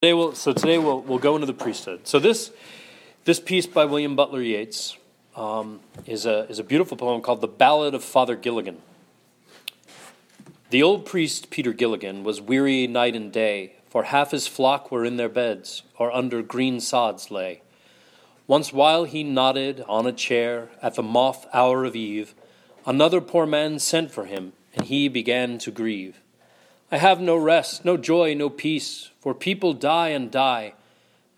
Today we'll, so today we'll, we'll go into the priesthood. So this, this piece by William Butler Yeats um, is, a, is a beautiful poem called The Ballad of Father Gilligan. The old priest Peter Gilligan was weary night and day, for half his flock were in their beds, or under green sods lay. Once while he nodded on a chair at the moth hour of eve, another poor man sent for him, and he began to grieve. I have no rest, no joy, no peace, for people die and die.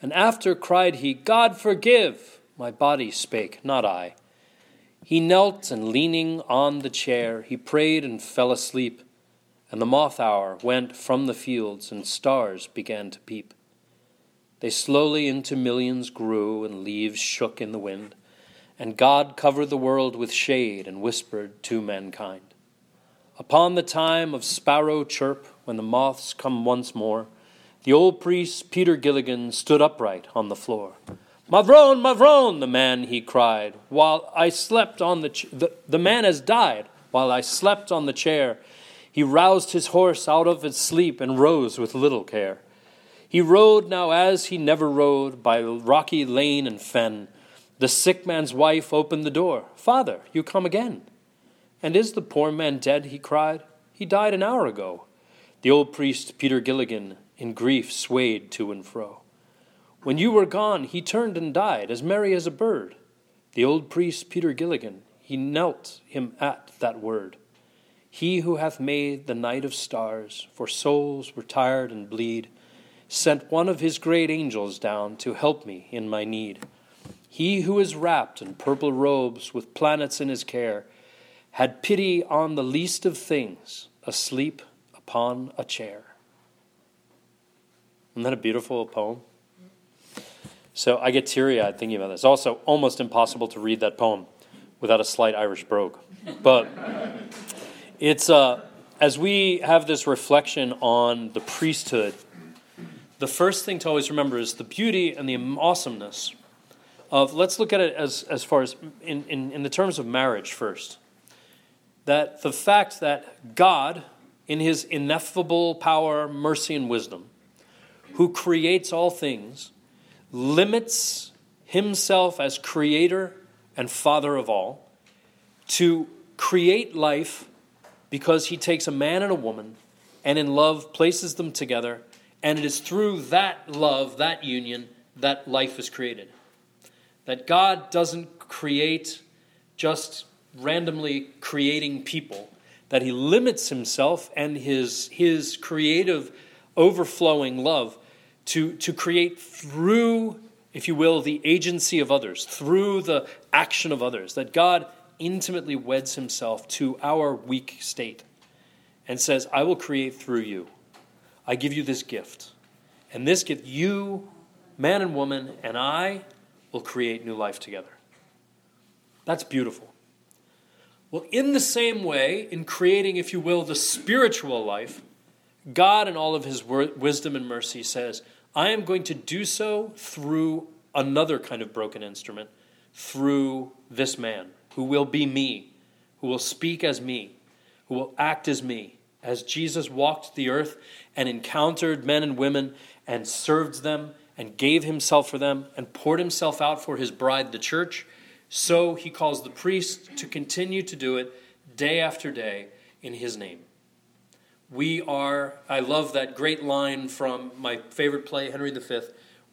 And after cried he, God forgive! My body spake, not I. He knelt, and leaning on the chair, he prayed and fell asleep. And the moth hour went from the fields, and stars began to peep. They slowly into millions grew, and leaves shook in the wind. And God covered the world with shade, and whispered to mankind. Upon the time of sparrow chirp, when the moths come once more, the old priest Peter Gilligan stood upright on the floor. Mavrone, Mavrone, the man he cried, while I slept on the, ch- the the man has died. While I slept on the chair, he roused his horse out of its sleep and rose with little care. He rode now as he never rode by rocky lane and fen. The sick man's wife opened the door. Father, you come again. And is the poor man dead? he cried. He died an hour ago. The old priest, Peter Gilligan, in grief swayed to and fro. When you were gone, he turned and died, as merry as a bird. The old priest, Peter Gilligan, he knelt him at that word. He who hath made the night of stars, for souls were tired and bleed, sent one of his great angels down to help me in my need. He who is wrapped in purple robes with planets in his care, had pity on the least of things, asleep upon a chair. Isn't that a beautiful poem? So I get teary eyed thinking about this. Also, almost impossible to read that poem without a slight Irish brogue. But it's uh, as we have this reflection on the priesthood, the first thing to always remember is the beauty and the awesomeness of, let's look at it as, as far as in, in, in the terms of marriage first that the fact that God, in his ineffable power, mercy, and wisdom, who creates all things, limits himself as creator and father of all to create life because he takes a man and a woman and in love places them together, and it is through that love, that union, that life is created. That God doesn't create just randomly creating people, that he limits himself and his, his creative, overflowing love to, to create through, if you will, the agency of others, through the action of others, that God intimately weds himself to our weak state and says, I will create through you. I give you this gift. And this gift, you, man and woman, and I will create new life together. That's beautiful. Well, in the same way, in creating, if you will, the spiritual life, God, in all of his wisdom and mercy, says, I am going to do so through another kind of broken instrument, through this man, who will be me, who will speak as me, who will act as me. As Jesus walked the earth and encountered men and women and served them and gave himself for them and poured himself out for his bride, the church, so he calls the priest to continue to do it day after day in his name. We are, I love that great line from my favorite play, Henry V.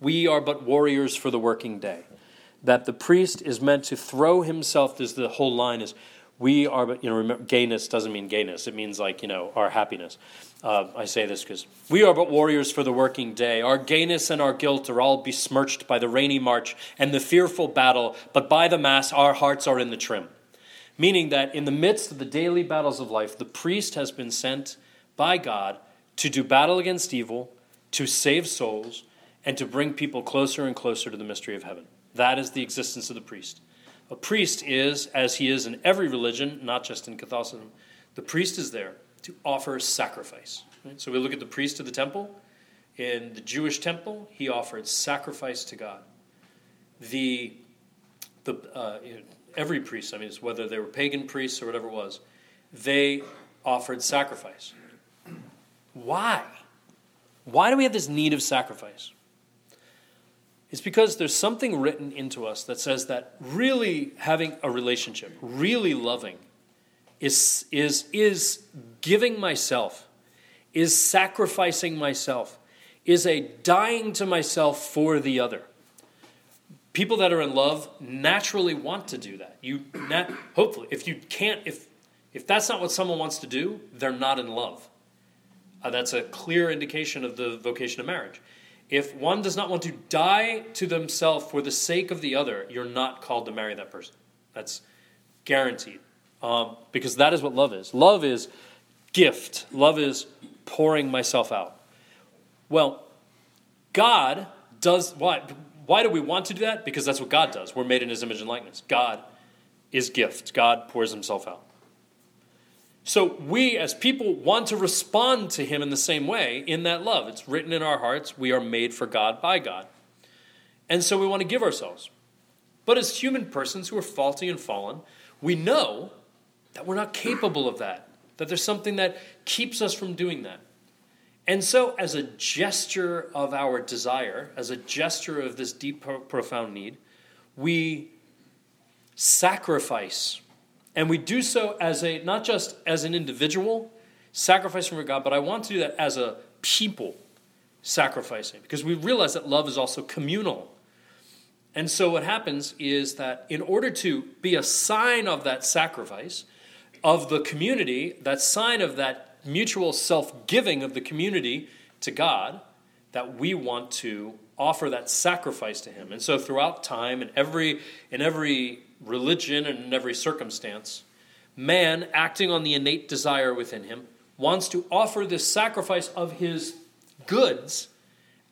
We are but warriors for the working day. That the priest is meant to throw himself, this, the whole line is, we are, you know, remember, gayness doesn't mean gayness. It means like, you know, our happiness. Uh, I say this because we are but warriors for the working day. Our gayness and our gilt are all besmirched by the rainy march and the fearful battle, but by the mass our hearts are in the trim. Meaning that in the midst of the daily battles of life, the priest has been sent by God to do battle against evil, to save souls, and to bring people closer and closer to the mystery of heaven. That is the existence of the priest. A priest is, as he is in every religion, not just in Catholicism, the priest is there to offer sacrifice. Right? So we look at the priest of the temple. In the Jewish temple, he offered sacrifice to God. The, the, uh, every priest, I mean, it's whether they were pagan priests or whatever it was, they offered sacrifice. Why? Why do we have this need of sacrifice? It's because there's something written into us that says that really having a relationship, really loving, is, is, is giving myself, is sacrificing myself, is a dying to myself for the other. People that are in love naturally want to do that. You nat- hopefully, if you can't, if if that's not what someone wants to do, they're not in love. Uh, that's a clear indication of the vocation of marriage. If one does not want to die to themselves for the sake of the other, you're not called to marry that person. That's guaranteed. Um, because that is what love is. Love is gift, love is pouring myself out. Well, God does why? Why do we want to do that? Because that's what God does. We're made in His image and likeness. God is gift. God pours Himself out. So we, as people, want to respond to Him in the same way in that love. It's written in our hearts. We are made for God by God. And so we want to give ourselves. But as human persons who are faulty and fallen, we know that we're not capable of that, that there's something that keeps us from doing that. And so, as a gesture of our desire, as a gesture of this deep, profound need, we sacrifice and we do so as a, not just as an individual sacrificing for God, but I want to do that as a people sacrificing because we realize that love is also communal. And so what happens is that in order to be a sign of that sacrifice, of the community, that sign of that mutual self giving of the community to God, that we want to offer that sacrifice to Him. And so throughout time and every in every religion and in every circumstance, man, acting on the innate desire within him, wants to offer this sacrifice of his goods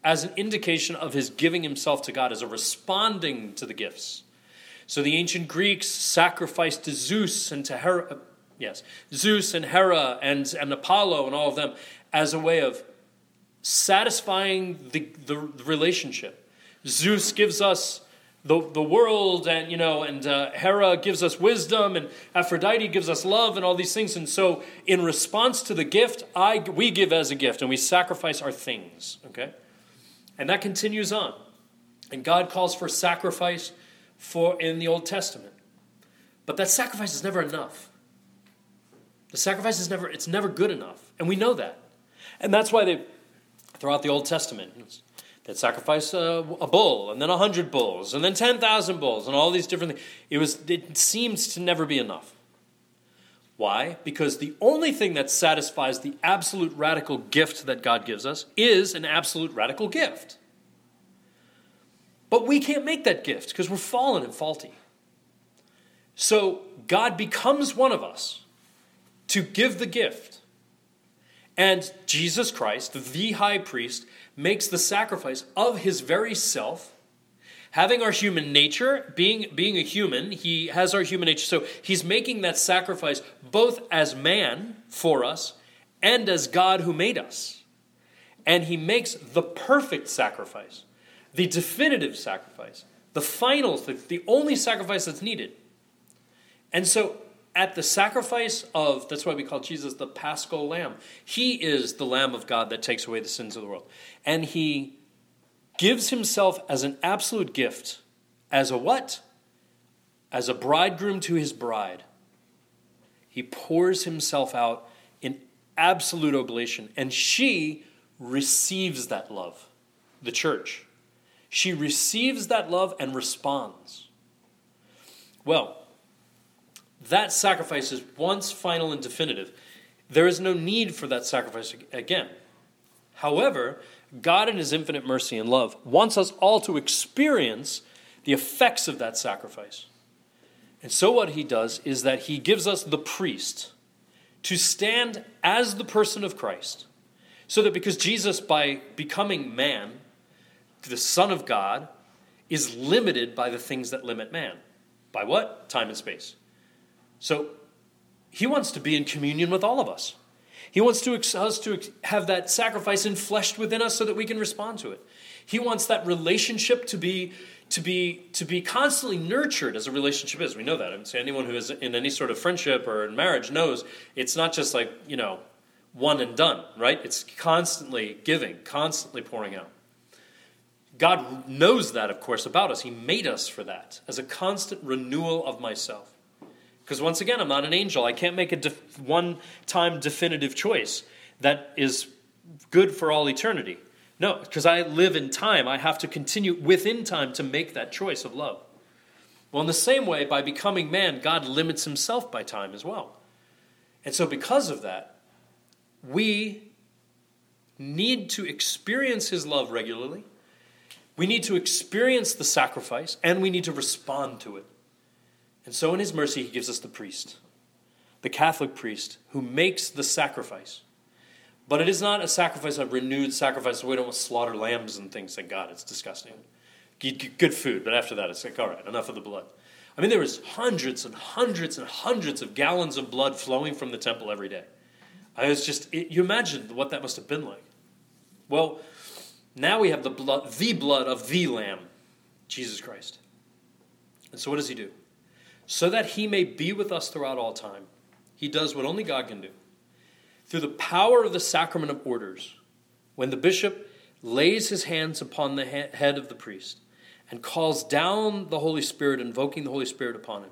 as an indication of his giving himself to God, as a responding to the gifts. So the ancient Greeks sacrificed to Zeus and to Hera, uh, yes, Zeus and Hera and, and Apollo and all of them as a way of satisfying the, the, the relationship. Zeus gives us the, the world and you know and uh, hera gives us wisdom and aphrodite gives us love and all these things. And so in response to the gift i we give as a gift and we sacrifice our things okay? And that continues on. And god calls for sacrifice for in the old testament. But that sacrifice is never enough. The sacrifice is never it's never good enough. And we know that. And that's why they throughout the old testament They'd sacrifice a, a bull, and then a hundred bulls, and then ten thousand bulls, and all these different things. It was. It seems to never be enough. Why? Because the only thing that satisfies the absolute radical gift that God gives us is an absolute radical gift. But we can't make that gift because we're fallen and faulty. So God becomes one of us to give the gift. And Jesus Christ, the high priest, makes the sacrifice of his very self having our human nature being being a human he has our human nature. So he's making that sacrifice both as man for us and as god who made us. And he makes the perfect sacrifice the definitive sacrifice the final the, the only sacrifice that's needed. And so at the sacrifice of, that's why we call Jesus the paschal lamb. He is the Lamb of God that takes away the sins of the world. And he gives himself as an absolute gift. As a what? As a bridegroom to his bride. He pours himself out in absolute oblation. And she receives that love, the church. She receives that love and responds. Well, that sacrifice is once final and definitive. There is no need for that sacrifice again. However, God, in His infinite mercy and love, wants us all to experience the effects of that sacrifice. And so, what He does is that He gives us the priest to stand as the person of Christ. So that because Jesus, by becoming man, the Son of God, is limited by the things that limit man. By what? Time and space. So he wants to be in communion with all of us. He wants to, us to have that sacrifice infleshed within us so that we can respond to it. He wants that relationship to be, to be, to be constantly nurtured as a relationship is. We know that. I mean, so anyone who is in any sort of friendship or in marriage knows it's not just like, you know, one and done, right? It's constantly giving, constantly pouring out. God knows that, of course, about us. He made us for that, as a constant renewal of myself. Because once again, I'm not an angel. I can't make a def- one time definitive choice that is good for all eternity. No, because I live in time, I have to continue within time to make that choice of love. Well, in the same way, by becoming man, God limits himself by time as well. And so, because of that, we need to experience his love regularly. We need to experience the sacrifice, and we need to respond to it. And so, in his mercy, he gives us the priest, the Catholic priest, who makes the sacrifice but it is not a sacrifice, a renewed sacrifice. We don't slaughter lambs and things. Thank God, it's disgusting. Good food, but after that, it's like, all right, enough of the blood. I mean, there was hundreds and hundreds and hundreds of gallons of blood flowing from the temple every day. I was just, it, you imagine what that must have been like. Well, now we have the blood, the blood of the Lamb, Jesus Christ. And so, what does he do? So that he may be with us throughout all time, he does what only God can do through the power of the sacrament of orders, when the bishop lays his hands upon the head of the priest and calls down the Holy Spirit, invoking the Holy Spirit upon him,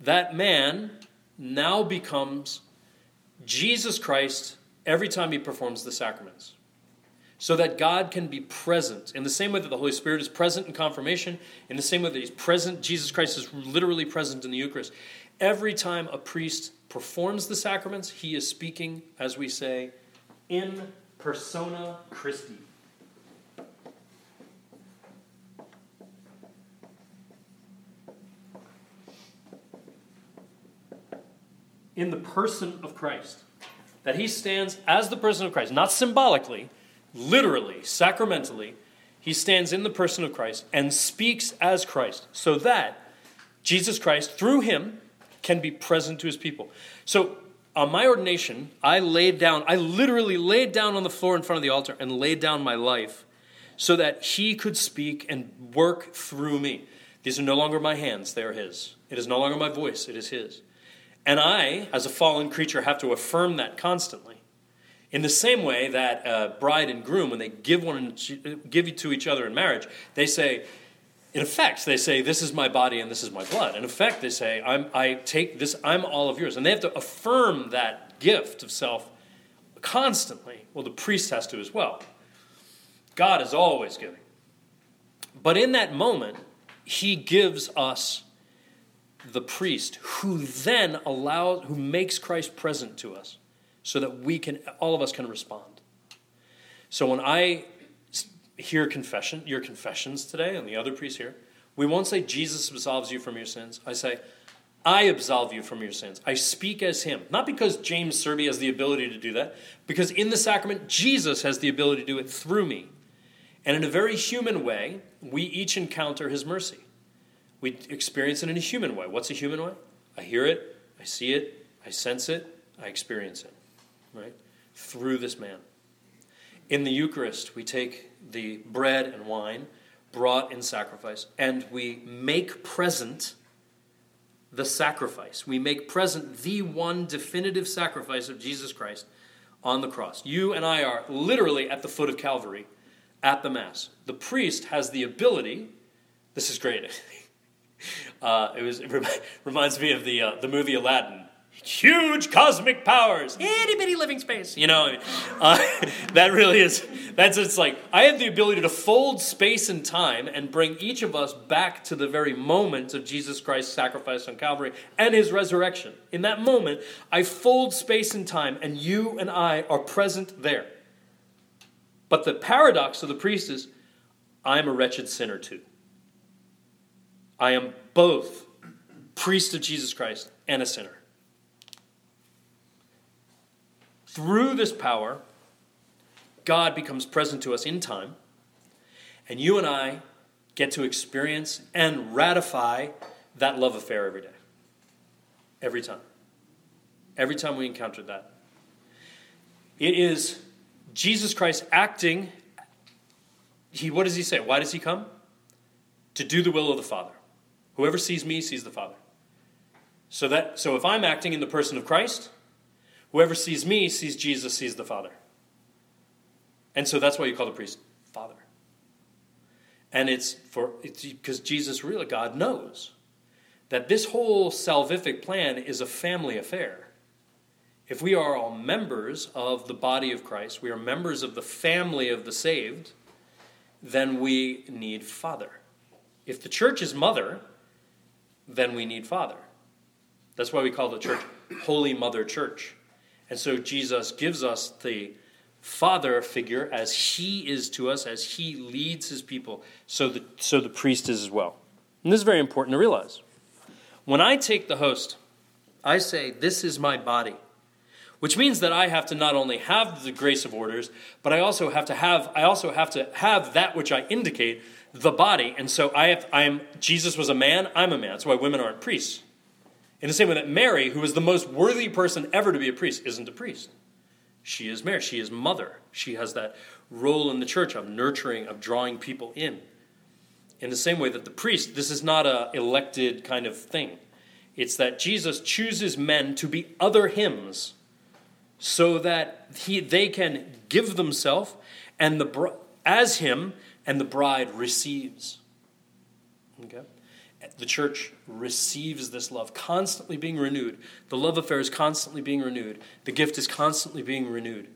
that man now becomes Jesus Christ every time he performs the sacraments. So that God can be present in the same way that the Holy Spirit is present in confirmation, in the same way that He's present, Jesus Christ is literally present in the Eucharist. Every time a priest performs the sacraments, he is speaking, as we say, in persona Christi. In the person of Christ. That he stands as the person of Christ, not symbolically, literally, sacramentally. He stands in the person of Christ and speaks as Christ, so that Jesus Christ, through him, can be present to his people. So, on my ordination, I laid down, I literally laid down on the floor in front of the altar and laid down my life so that he could speak and work through me. These are no longer my hands, they are his. It is no longer my voice, it is his. And I, as a fallen creature, have to affirm that constantly. In the same way that a bride and groom, when they give one give you to each other in marriage, they say, in effect, they say, This is my body and this is my blood. In effect, they say, I'm, I take this, I'm all of yours. And they have to affirm that gift of self constantly. Well, the priest has to as well. God is always giving. But in that moment, he gives us the priest who then allows, who makes Christ present to us so that we can, all of us can respond. So when I hear confession, your confessions today, and the other priests here, we won't say Jesus absolves you from your sins. I say, I absolve you from your sins. I speak as him. Not because James Serby has the ability to do that, because in the sacrament, Jesus has the ability to do it through me. And in a very human way, we each encounter his mercy. We experience it in a human way. What's a human way? I hear it, I see it, I sense it, I experience it, right? Through this man. In the Eucharist, we take the bread and wine brought in sacrifice, and we make present the sacrifice. We make present the one definitive sacrifice of Jesus Christ on the cross. You and I are literally at the foot of Calvary at the Mass. The priest has the ability, this is great. Uh, it, was, it reminds me of the, uh, the movie Aladdin huge cosmic powers, itty bitty living space. You know, uh, that really is. That's it's like I have the ability to fold space and time and bring each of us back to the very moment of Jesus Christ's sacrifice on Calvary and His resurrection. In that moment, I fold space and time, and you and I are present there. But the paradox of the priest is, I am a wretched sinner too. I am both priest of Jesus Christ and a sinner. Through this power, God becomes present to us in time, and you and I get to experience and ratify that love affair every day. Every time. Every time we encounter that. It is Jesus Christ acting. He, what does he say? Why does he come? To do the will of the Father. Whoever sees me sees the Father. So that so if I'm acting in the person of Christ, Whoever sees me sees Jesus, sees the Father. And so that's why you call the priest Father. And it's for it's because Jesus, really, God knows that this whole salvific plan is a family affair. If we are all members of the body of Christ, we are members of the family of the saved, then we need Father. If the church is mother, then we need Father. That's why we call the church Holy Mother Church. And so Jesus gives us the father figure as he is to us, as he leads his people, so the, so the priest is as well. And this is very important to realize. When I take the host, I say, This is my body, which means that I have to not only have the grace of orders, but I also have to have, I also have to have that which I indicate, the body. And so I have, I am, Jesus was a man, I'm a man. That's why women aren't priests. In the same way that Mary, who is the most worthy person ever to be a priest, isn't a priest. She is Mary. She is mother. She has that role in the church of nurturing, of drawing people in. In the same way that the priest, this is not a elected kind of thing. It's that Jesus chooses men to be other hims so that he, they can give themselves and the as him and the bride receives. Okay? The church receives this love, constantly being renewed. The love affair is constantly being renewed. The gift is constantly being renewed.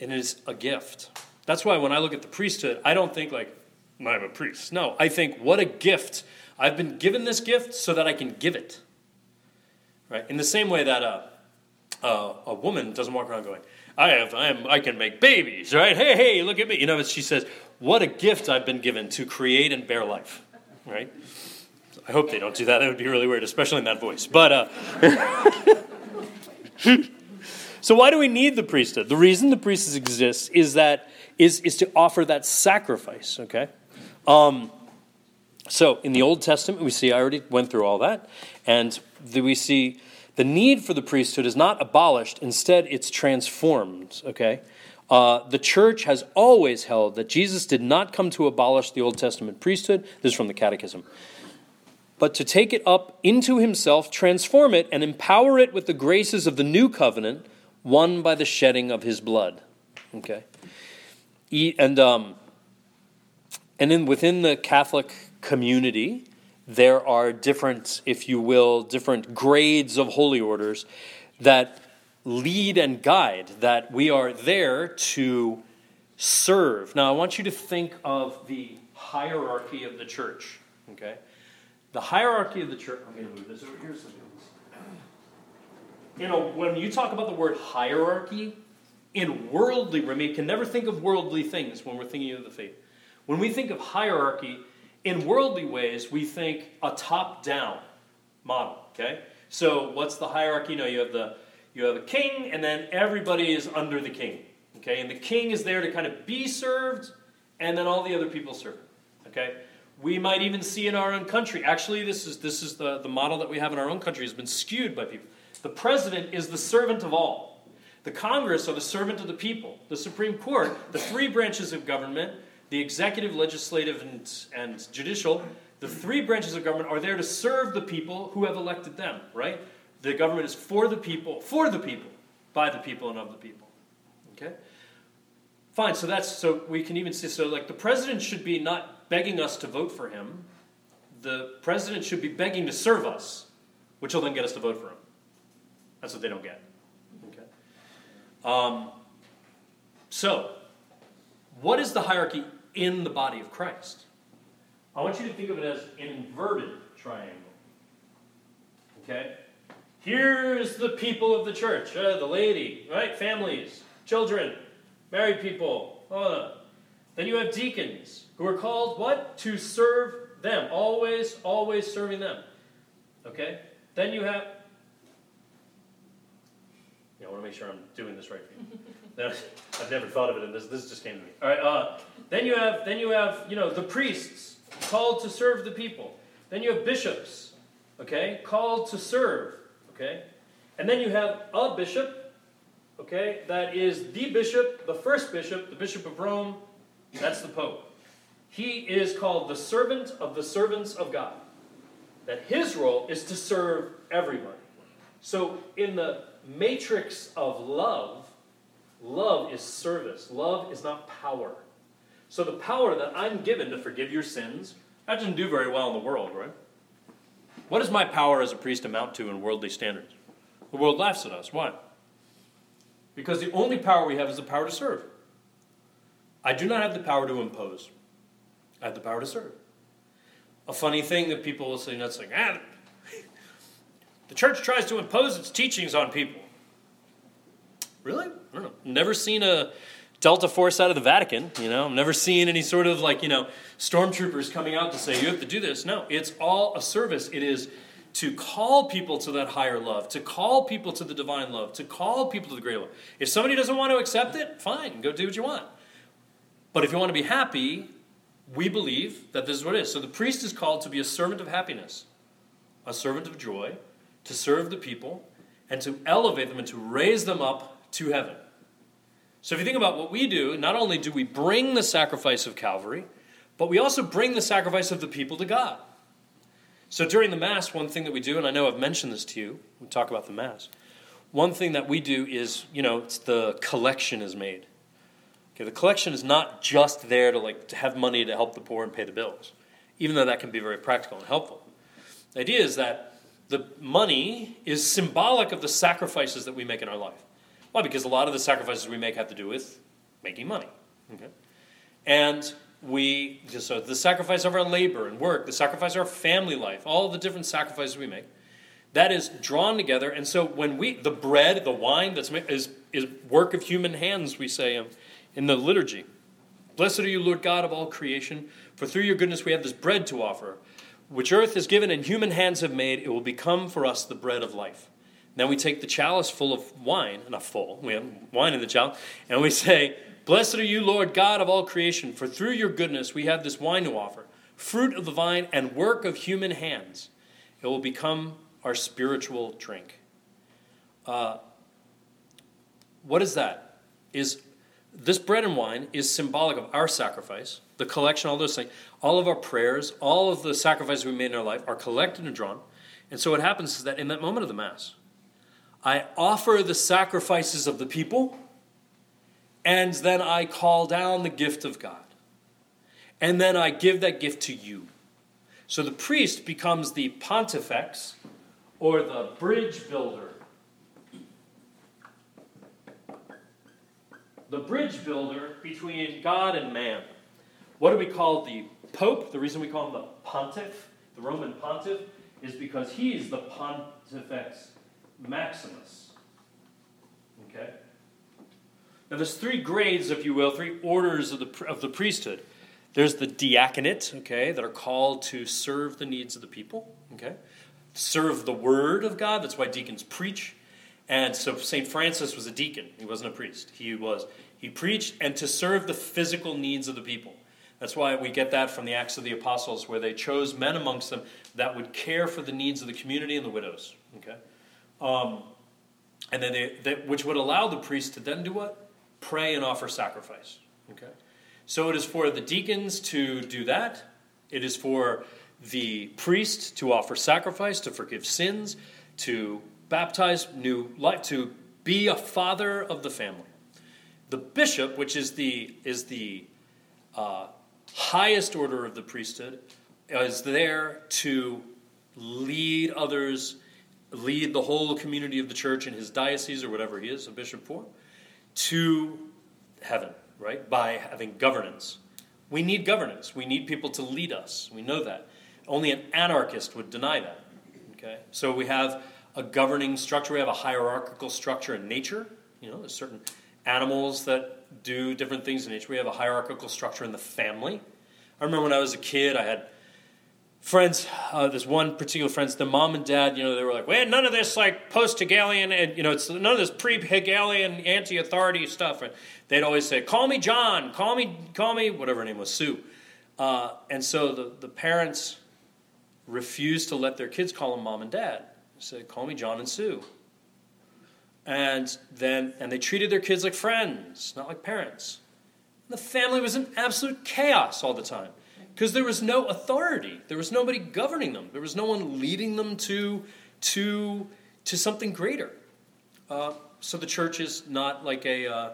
And it is a gift. That's why when I look at the priesthood, I don't think like, I'm a priest. No, I think, what a gift. I've been given this gift so that I can give it. Right? In the same way that a, a, a woman doesn't walk around going, I have, I am, I can make babies, right? Hey, hey, look at me. You know, she says, what a gift I've been given to create and bear life, right? I hope they don't do that. That would be really weird, especially in that voice. But uh, so why do we need the priesthood? The reason the priesthood exists is that is is to offer that sacrifice. Okay. Um, so in the Old Testament, we see I already went through all that, and the, we see the need for the priesthood is not abolished. Instead, it's transformed. Okay. Uh, the church has always held that Jesus did not come to abolish the Old Testament priesthood. This is from the Catechism but to take it up into himself, transform it, and empower it with the graces of the new covenant, won by the shedding of his blood. Okay? And, um, and then within the Catholic community, there are different, if you will, different grades of holy orders that lead and guide, that we are there to serve. Now, I want you to think of the hierarchy of the church. Okay? The hierarchy of the church. I'm going to move this over here. So you know, when you talk about the word hierarchy, in worldly, we can never think of worldly things when we're thinking of the faith. When we think of hierarchy, in worldly ways, we think a top-down model. Okay, so what's the hierarchy? You know, you have the you have a king, and then everybody is under the king. Okay, and the king is there to kind of be served, and then all the other people serve. Okay, we might even see in our own country. Actually, this is, this is the, the model that we have in our own country has been skewed by people. The president is the servant of all. The Congress are the servant of the people. The Supreme Court, the three branches of government, the executive, legislative, and, and judicial, the three branches of government are there to serve the people who have elected them, right? The government is for the people, for the people, by the people, and of the people. Okay? Fine, so that's so we can even see so like the president should be not begging us to vote for him. The president should be begging to serve us, which will then get us to vote for him. That's what they don't get. Okay. Um, so, what is the hierarchy in the body of Christ? I want you to think of it as an inverted triangle. Okay? Here's the people of the church uh, the laity, right? Families, children, married people. Uh, then you have deacons who are called what? To serve them. Always, always serving them. Okay? Then you have. Yeah, I want to make sure I'm doing this right for you. I've never thought of it, and this this just came to me. All right. Uh, then you have then you have you know the priests called to serve the people. Then you have bishops, okay, called to serve, okay, and then you have a bishop, okay, that is the bishop, the first bishop, the bishop of Rome, that's the Pope. He is called the servant of the servants of God. That his role is to serve everybody. So in the matrix of love, love is service. Love is not power. So the power that I'm given to forgive your sins, that doesn't do very well in the world, right? What does my power as a priest amount to in worldly standards? The world laughs at us. Why? Because the only power we have is the power to serve. I do not have the power to impose. I have the power to serve. A funny thing that people will say, know, like, ah, the church tries to impose its teachings on people. Really? I don't know. Never seen a Delta Force out of the Vatican, you know. Never seen any sort of like, you know, stormtroopers coming out to say, you have to do this. No, it's all a service. It is to call people to that higher love, to call people to the divine love, to call people to the greater love. If somebody doesn't want to accept it, fine, go do what you want. But if you want to be happy, we believe that this is what it is. So the priest is called to be a servant of happiness, a servant of joy, to serve the people, and to elevate them and to raise them up to heaven. So if you think about what we do, not only do we bring the sacrifice of Calvary, but we also bring the sacrifice of the people to God. So during the Mass, one thing that we do, and I know I've mentioned this to you, we talk about the Mass. One thing that we do is, you know, it's the collection is made. Okay, the collection is not just there to like to have money to help the poor and pay the bills, even though that can be very practical and helpful. The idea is that the money is symbolic of the sacrifices that we make in our life. Why? Because a lot of the sacrifices we make have to do with making money. Okay? And we so the sacrifice of our labor and work, the sacrifice of our family life, all the different sacrifices we make, that is drawn together. And so when we the bread, the wine that's made, is is work of human hands, we say um, in the liturgy. Blessed are you, Lord God of all creation, for through your goodness we have this bread to offer, which earth has given and human hands have made. It will become for us the bread of life. Then we take the chalice full of wine, not full, we have wine in the chalice, and we say, Blessed are you, Lord God of all creation, for through your goodness we have this wine to offer, fruit of the vine and work of human hands. It will become our spiritual drink. Uh, what is that? Is this bread and wine is symbolic of our sacrifice, the collection, all those things, all of our prayers, all of the sacrifices we made in our life are collected and drawn. And so what happens is that in that moment of the Mass, I offer the sacrifices of the people, and then I call down the gift of God. And then I give that gift to you. So the priest becomes the pontifex or the bridge builder the bridge builder between God and man. What do we call the Pope? The reason we call him the Pontiff, the Roman Pontiff, is because he is the Pontifex Maximus. Okay? Now, there's three grades, if you will, three orders of the, of the priesthood. There's the diaconate, okay, that are called to serve the needs of the people, okay? Serve the word of God. That's why deacons preach. And so St. Francis was a deacon. He wasn't a priest. He was he preached and to serve the physical needs of the people. That's why we get that from the Acts of the Apostles, where they chose men amongst them that would care for the needs of the community and the widows. Okay, um, and then they, they, which would allow the priest to then do what? Pray and offer sacrifice. Okay, so it is for the deacons to do that. It is for the priest to offer sacrifice, to forgive sins, to baptize new life, to be a father of the family. The bishop, which is the is the uh, highest order of the priesthood, is there to lead others, lead the whole community of the church in his diocese or whatever he is a bishop for, to heaven, right? By having governance. We need governance. We need people to lead us. We know that. Only an anarchist would deny that. Okay? So we have a governing structure. We have a hierarchical structure in nature. You know, there's certain animals that do different things in nature. We have a hierarchical structure in the family. I remember when I was a kid, I had friends, uh, this one particular friends, the mom and dad, you know, they were like, well, none of this like post-Hegelian and, you know, it's none of this pre-Hegelian anti-authority stuff. And they'd always say, call me John, call me, call me, whatever her name was, Sue. Uh, and so the, the parents refused to let their kids call them mom and dad. They said, call me John and Sue and then and they treated their kids like friends, not like parents. The family was in absolute chaos all the time because there was no authority. There was nobody governing them. There was no one leading them to to to something greater. Uh, so the church is not like a, uh,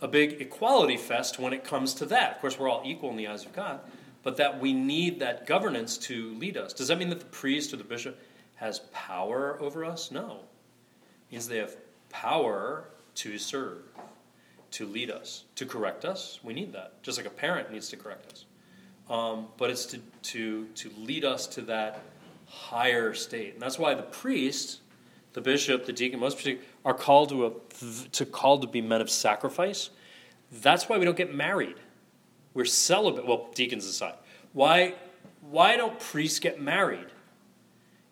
a big equality fest when it comes to that. Of course, we're all equal in the eyes of God, but that we need that governance to lead us. Does that mean that the priest or the bishop has power over us? No. It means they have power to serve, to lead us, to correct us. We need that, just like a parent needs to correct us. Um, but it's to, to, to lead us to that higher state. And that's why the priest, the bishop, the deacon, most people are called to, a, to called to be men of sacrifice. That's why we don't get married. We're celibate. Well, deacons aside. Why, why don't priests get married?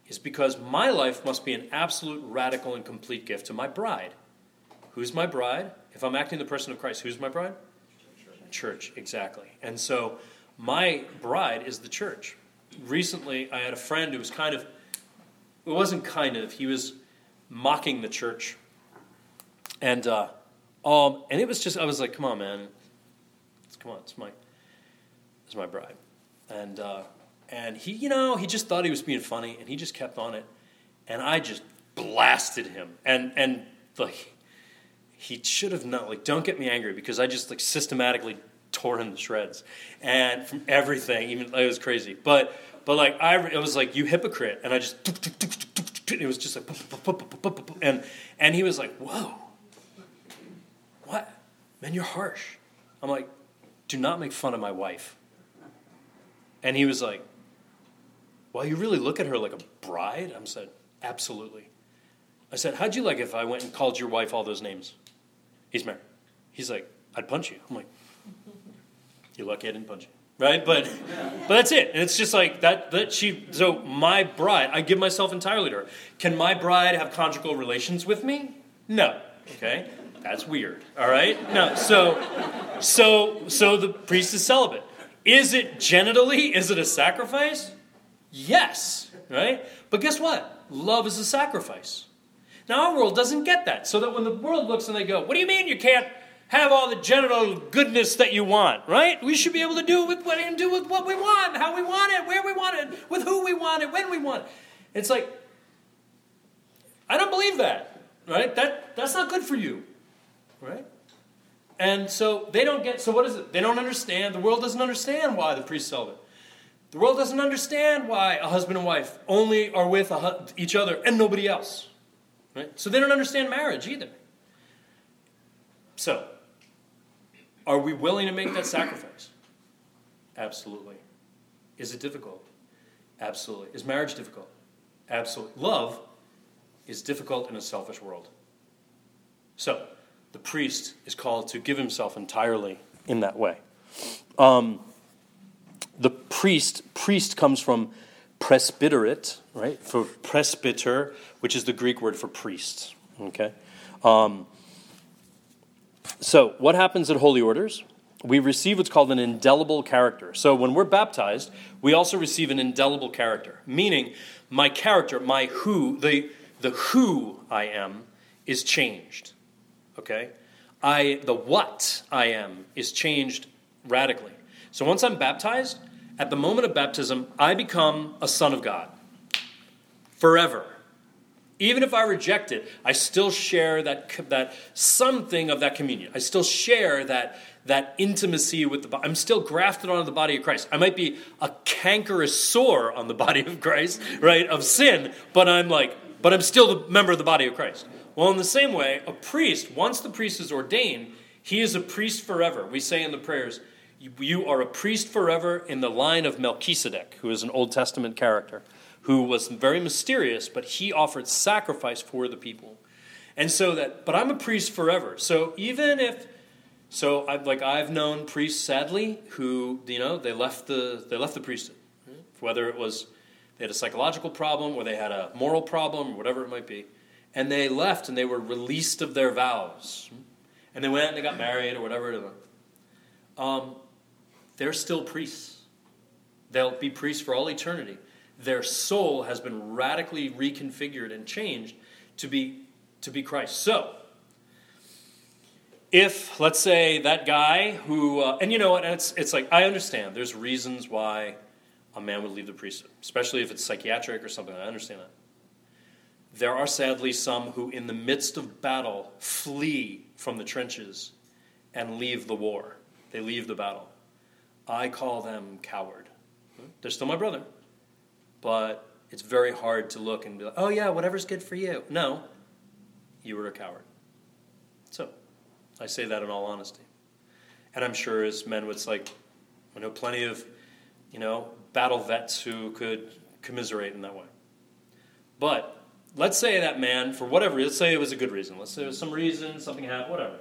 Is because my life must be an absolute, radical, and complete gift to my bride. Who's my bride? If I'm acting the person of Christ, who's my bride? Church, exactly. And so my bride is the church. Recently, I had a friend who was kind of, it wasn't kind of, he was mocking the church. And, uh, um, and it was just, I was like, come on, man. come on, it's my, it's my bride. And, uh, and he, you know, he just thought he was being funny and he just kept on it. And I just blasted him. And, and like, he should have known, like, don't get me angry because I just like systematically tore him to shreds, and from everything. Even it was crazy, but but like I, it was like you hypocrite, and I just it was just like and and he was like, whoa, what, man, you're harsh. I'm like, do not make fun of my wife. And he was like, well, you really look at her like a bride. I said, absolutely. I said, how'd you like if I went and called your wife all those names? He's married. He's like, I'd punch you. I'm like, you're lucky I didn't punch you. Right? But but that's it. And it's just like that that she so my bride, I give myself entirely to her. Can my bride have conjugal relations with me? No. Okay? That's weird. All right? No. So so so the priest is celibate. Is it genitally? Is it a sacrifice? Yes. Right? But guess what? Love is a sacrifice. Now our world doesn't get that. So that when the world looks and they go, What do you mean you can't have all the genital goodness that you want, right? We should be able to do with what and do with what we want, how we want it, where we want it, with who we want it, when we want it. It's like I don't believe that, right? That that's not good for you, right? And so they don't get. So what is it? They don't understand. The world doesn't understand why the priests celibate. The world doesn't understand why a husband and wife only are with each other and nobody else. Right? So they don't understand marriage either. So are we willing to make that sacrifice? Absolutely. Is it difficult? Absolutely. Is marriage difficult? Absolutely. Love is difficult in a selfish world. So, the priest is called to give himself entirely in that way. Um, the priest, priest comes from presbyterate, right? For presbyter, which is the Greek word for priest. Okay? Um, so, what happens at holy orders? We receive what's called an indelible character. So, when we're baptized, we also receive an indelible character, meaning my character, my who, the, the who I am is changed. Okay? I, the what I am is changed radically. So, once I'm baptized, at the moment of baptism, I become a son of God forever. Even if I reject it, I still share that, that something of that communion. I still share that, that intimacy with the body. I'm still grafted onto the body of Christ. I might be a cankerous sore on the body of Christ, right, of sin, but I'm like, but I'm still the member of the body of Christ. Well, in the same way, a priest, once the priest is ordained, he is a priest forever. We say in the prayers, you are a priest forever in the line of Melchizedek, who is an Old Testament character who was very mysterious, but he offered sacrifice for the people. And so that, but I'm a priest forever. So even if, so I've like I've known priests sadly who you know they left the they left the priesthood, whether it was they had a psychological problem or they had a moral problem or whatever it might be, and they left and they were released of their vows, and they went and they got married or whatever. Um, they're still priests. They'll be priests for all eternity their soul has been radically reconfigured and changed to be to be Christ. So, if let's say that guy who uh, and you know what it's it's like I understand there's reasons why a man would leave the priesthood, especially if it's psychiatric or something. I understand that. there are sadly some who, in the midst of battle, flee from the trenches and leave the war. They leave the battle. I call them coward. They're still my brother, but it's very hard to look and be like, oh, yeah, whatever's good for you. No, you were a coward. So, I say that in all honesty. And I'm sure as men, it's like, I know plenty of, you know, battle vets who could commiserate in that way. But let's say that man, for whatever, let's say it was a good reason. Let's say it was some reason, something happened, whatever.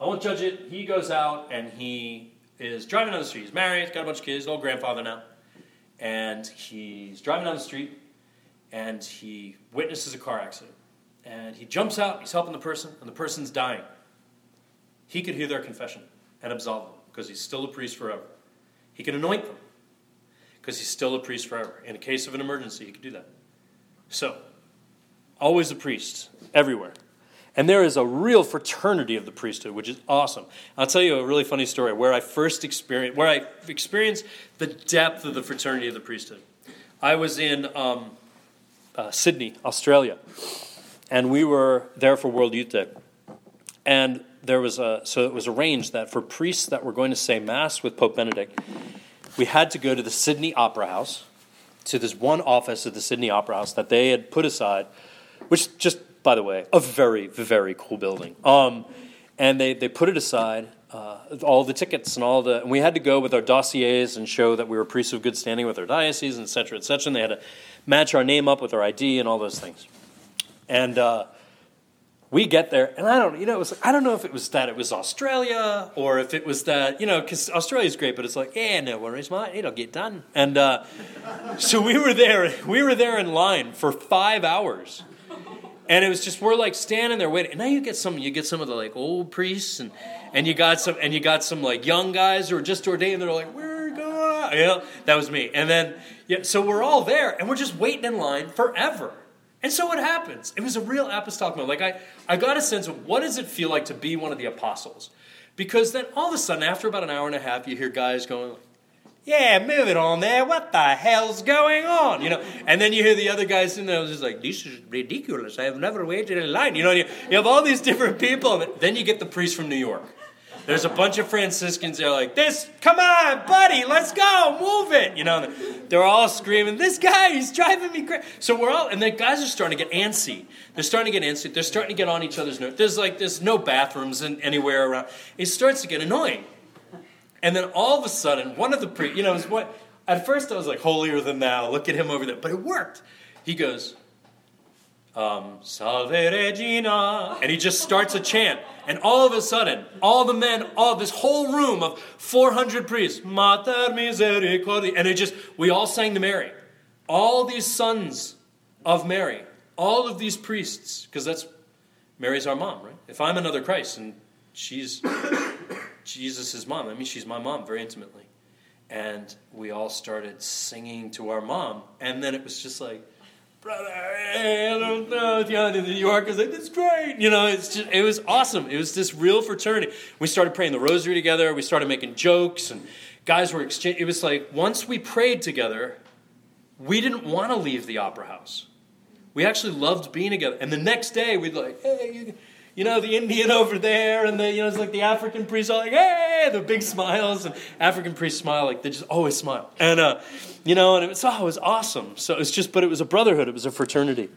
I won't judge it. He goes out and he is driving down the street. He's married, got a bunch of kids, old grandfather now. And he's driving down the street and he witnesses a car accident. And he jumps out, he's helping the person, and the person's dying. He could hear their confession and absolve them because he's still a priest forever. He can anoint them because he's still a priest forever. In a case of an emergency, he could do that. So, always a priest, everywhere. And there is a real fraternity of the priesthood, which is awesome. I'll tell you a really funny story where I first experienced, where I experienced the depth of the fraternity of the priesthood. I was in um, uh, Sydney, Australia, and we were there for World Youth Day. And there was a, so it was arranged that for priests that were going to say Mass with Pope Benedict, we had to go to the Sydney Opera House, to this one office at the Sydney Opera House that they had put aside, which just, by the way, a very, very cool building. Um, and they, they put it aside, uh, all the tickets and all the, and we had to go with our dossiers and show that we were priests of good standing with our diocese, and et cetera, et cetera. And they had to match our name up with our ID and all those things. And uh, we get there, and I don't, you know, it was I don't know if it was that it was Australia or if it was that, you know, because Australia's great, but it's like, yeah, no worries, mate, it'll get done. And uh, so we were there, we were there in line for five hours, and it was just we're like standing there waiting. And now you get some, you get some of the like old priests, and and you got some, and you got some like young guys who are just ordained. They're like, we're going, you that was me. And then yeah, so we're all there, and we're just waiting in line forever. And so what happens? It was a real apostolic moment. Like I, I got a sense of what does it feel like to be one of the apostles? Because then all of a sudden, after about an hour and a half, you hear guys going, yeah, move it on there. What the hell's going on? You know, and then you hear the other guys in there just like, this is ridiculous. I have never waited in line. You know, you, you have all these different people. And then you get the priest from New York. There's a bunch of Franciscans. They're like, "This, come on, buddy, let's go, move it." You know, they're all screaming, "This guy, he's driving me crazy." So we're all, and the guys are starting to get antsy. They're starting to get antsy. They're starting to get on each other's nerves. There's like, there's no bathrooms in, anywhere around. It starts to get annoying. And then all of a sudden, one of the pre, you know, is what. At first, I was like, "Holier than thou." Look at him over there, but it worked. He goes, um, Salve Regina. And he just starts a chant. And all of a sudden, all the men, all this whole room of 400 priests, Mater Misericordiae. And it just, we all sang to Mary. All these sons of Mary, all of these priests, because that's, Mary's our mom, right? If I'm another Christ and she's Jesus' mom, I mean, she's my mom very intimately. And we all started singing to our mom. And then it was just like, brother, hey, I don't know. Yeah, in New York like, that's great. You know, it's just, it was awesome. It was this real fraternity. We started praying the rosary together. We started making jokes, and guys were exchanging. It was like once we prayed together, we didn't want to leave the opera house. We actually loved being together. And the next day, we'd like, hey, you, you know, the Indian over there, and the, you know, it's like the African priest all like, hey, the big smiles, and African priests smile, like they just always smile. And, uh, you know, and it was, oh, it was awesome. So it's just, but it was a brotherhood, it was a fraternity.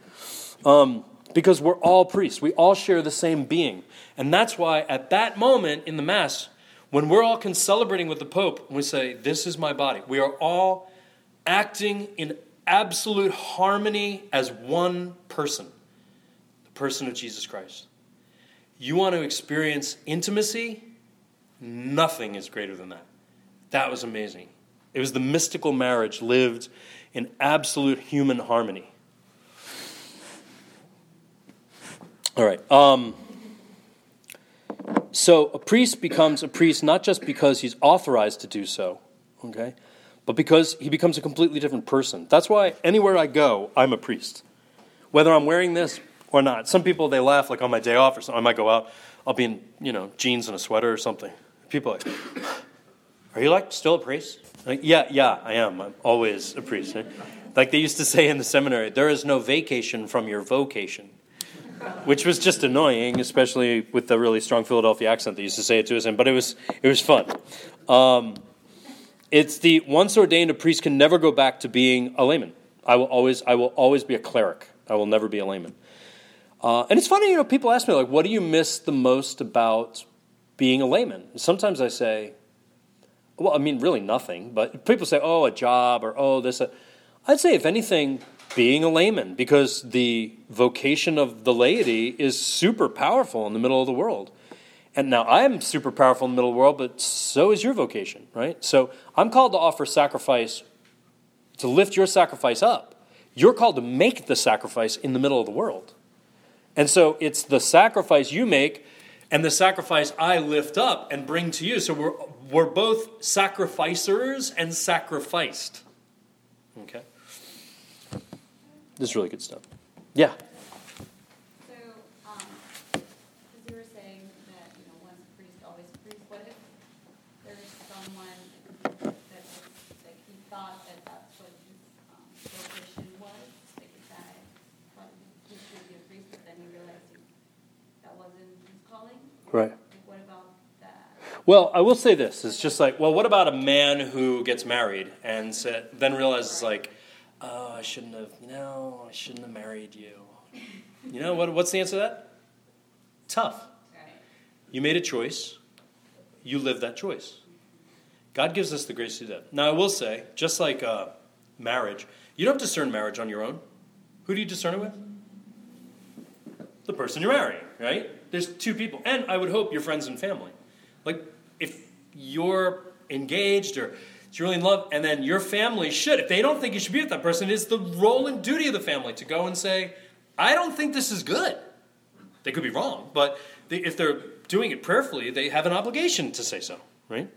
Um, because we're all priests, we all share the same being. And that's why at that moment in the Mass, when we're all celebrating with the Pope, we say, This is my body, we are all acting in absolute harmony as one person, the person of Jesus Christ. You want to experience intimacy? Nothing is greater than that. That was amazing. It was the mystical marriage lived in absolute human harmony. All right. Um, so a priest becomes a priest not just because he's authorized to do so, okay, but because he becomes a completely different person. That's why anywhere I go, I'm a priest. Whether I'm wearing this or not. Some people they laugh like on my day off or something. I might go out, I'll be in you know jeans and a sweater or something. People are like, are you like still a priest? Like, yeah, yeah, I am. I'm always a priest. Like they used to say in the seminary, there is no vacation from your vocation. Which was just annoying, especially with the really strong Philadelphia accent they used to say it to us in, but it was it was fun. Um, it's the once ordained a priest can never go back to being a layman. I will always I will always be a cleric. I will never be a layman. Uh, and it's funny, you know, people ask me like, what do you miss the most about being a layman? Sometimes I say, well, I mean, really nothing. But people say, oh, a job or oh, this. Uh, I'd say, if anything, being a layman, because the vocation of the laity is super powerful in the middle of the world. And now I'm super powerful in the middle of the world, but so is your vocation, right? So I'm called to offer sacrifice, to lift your sacrifice up. You're called to make the sacrifice in the middle of the world. And so it's the sacrifice you make and the sacrifice I lift up and bring to you. So we're, we're both sacrificers and sacrificed. Okay? This is really good stuff. Yeah. So, um, you were saying that, you know, once a priest, always a priest, what if there's someone that, that he thought that that's what his um, vocation was? Like a guy thought he should be a priest, but then he realized he, that wasn't his calling? Right. What about that? Well, I will say this. It's just like, well, what about a man who gets married and said, then realizes, like, oh, I shouldn't have, you know, I shouldn't have married you. You know, what, what's the answer to that? Tough. You made a choice, you live that choice. God gives us the grace to do that. Now, I will say, just like uh, marriage, you don't discern marriage on your own. Who do you discern it with? The person you're marrying, right? There's two people. And I would hope your friends and family. Like, if you're engaged or you're really in love, and then your family should, if they don't think you should be with that person, it's the role and duty of the family to go and say, I don't think this is good. They could be wrong, but they, if they're doing it prayerfully, they have an obligation to say so, right?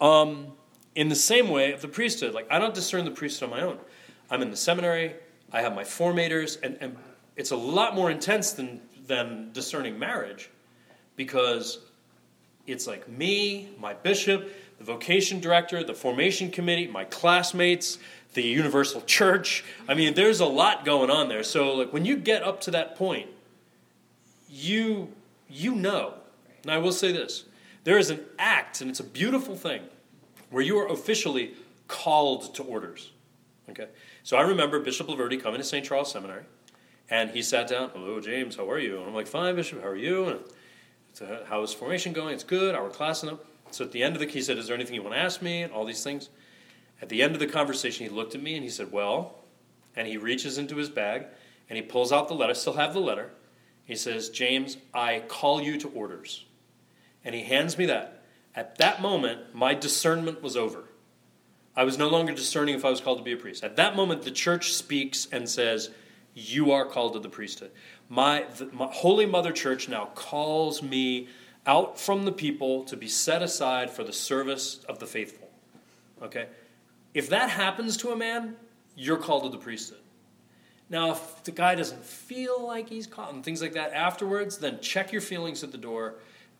Um, in the same way of the priesthood, like I don't discern the priesthood on my own. I'm in the seminary, I have my formators, and, and it's a lot more intense than, than discerning marriage because it's like me, my bishop, the vocation director, the formation committee, my classmates, the universal church. I mean, there's a lot going on there. So like when you get up to that point, you you know. And I will say this. There is an act, and it's a beautiful thing, where you are officially called to orders. Okay? So I remember Bishop Laverty coming to St. Charles Seminary, and he sat down, Hello, James, how are you? And I'm like, Fine, Bishop, how are you? And so uh, how is formation going? It's good. Our class. And so at the end of the, he said, Is there anything you want to ask me? And all these things. At the end of the conversation, he looked at me and he said, Well, and he reaches into his bag and he pulls out the letter, still have the letter. He says, James, I call you to orders. And he hands me that. At that moment, my discernment was over. I was no longer discerning if I was called to be a priest. At that moment, the church speaks and says, You are called to the priesthood. My, the, my Holy Mother Church now calls me out from the people to be set aside for the service of the faithful. Okay? If that happens to a man, you're called to the priesthood. Now, if the guy doesn't feel like he's called and things like that afterwards, then check your feelings at the door.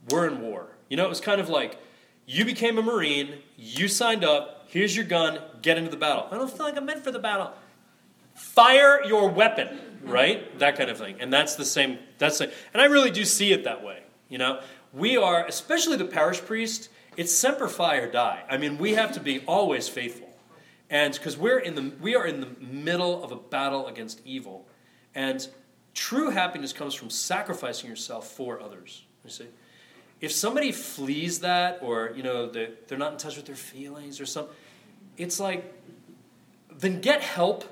We're in war. You know, it was kind of like you became a Marine, you signed up, here's your gun, get into the battle. I don't feel like I'm meant for the battle. Fire your weapon, right? That kind of thing. And that's the same, that's the, and I really do see it that way. You know, we are, especially the parish priest, it's semper fi or die. I mean, we have to be always faithful. And because we're in the we are in the middle of a battle against evil. And true happiness comes from sacrificing yourself for others. You see? If somebody flees that or, you know, they're, they're not in touch with their feelings or something, it's like, then get help.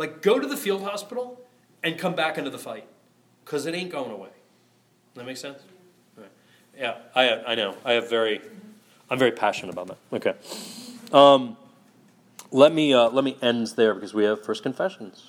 Like, go to the field hospital and come back into the fight. Because it ain't going away. That makes sense? Yeah, I, I know. I have very, I'm very passionate about that. Okay. Um, let me uh, let me end there because we have first confessions.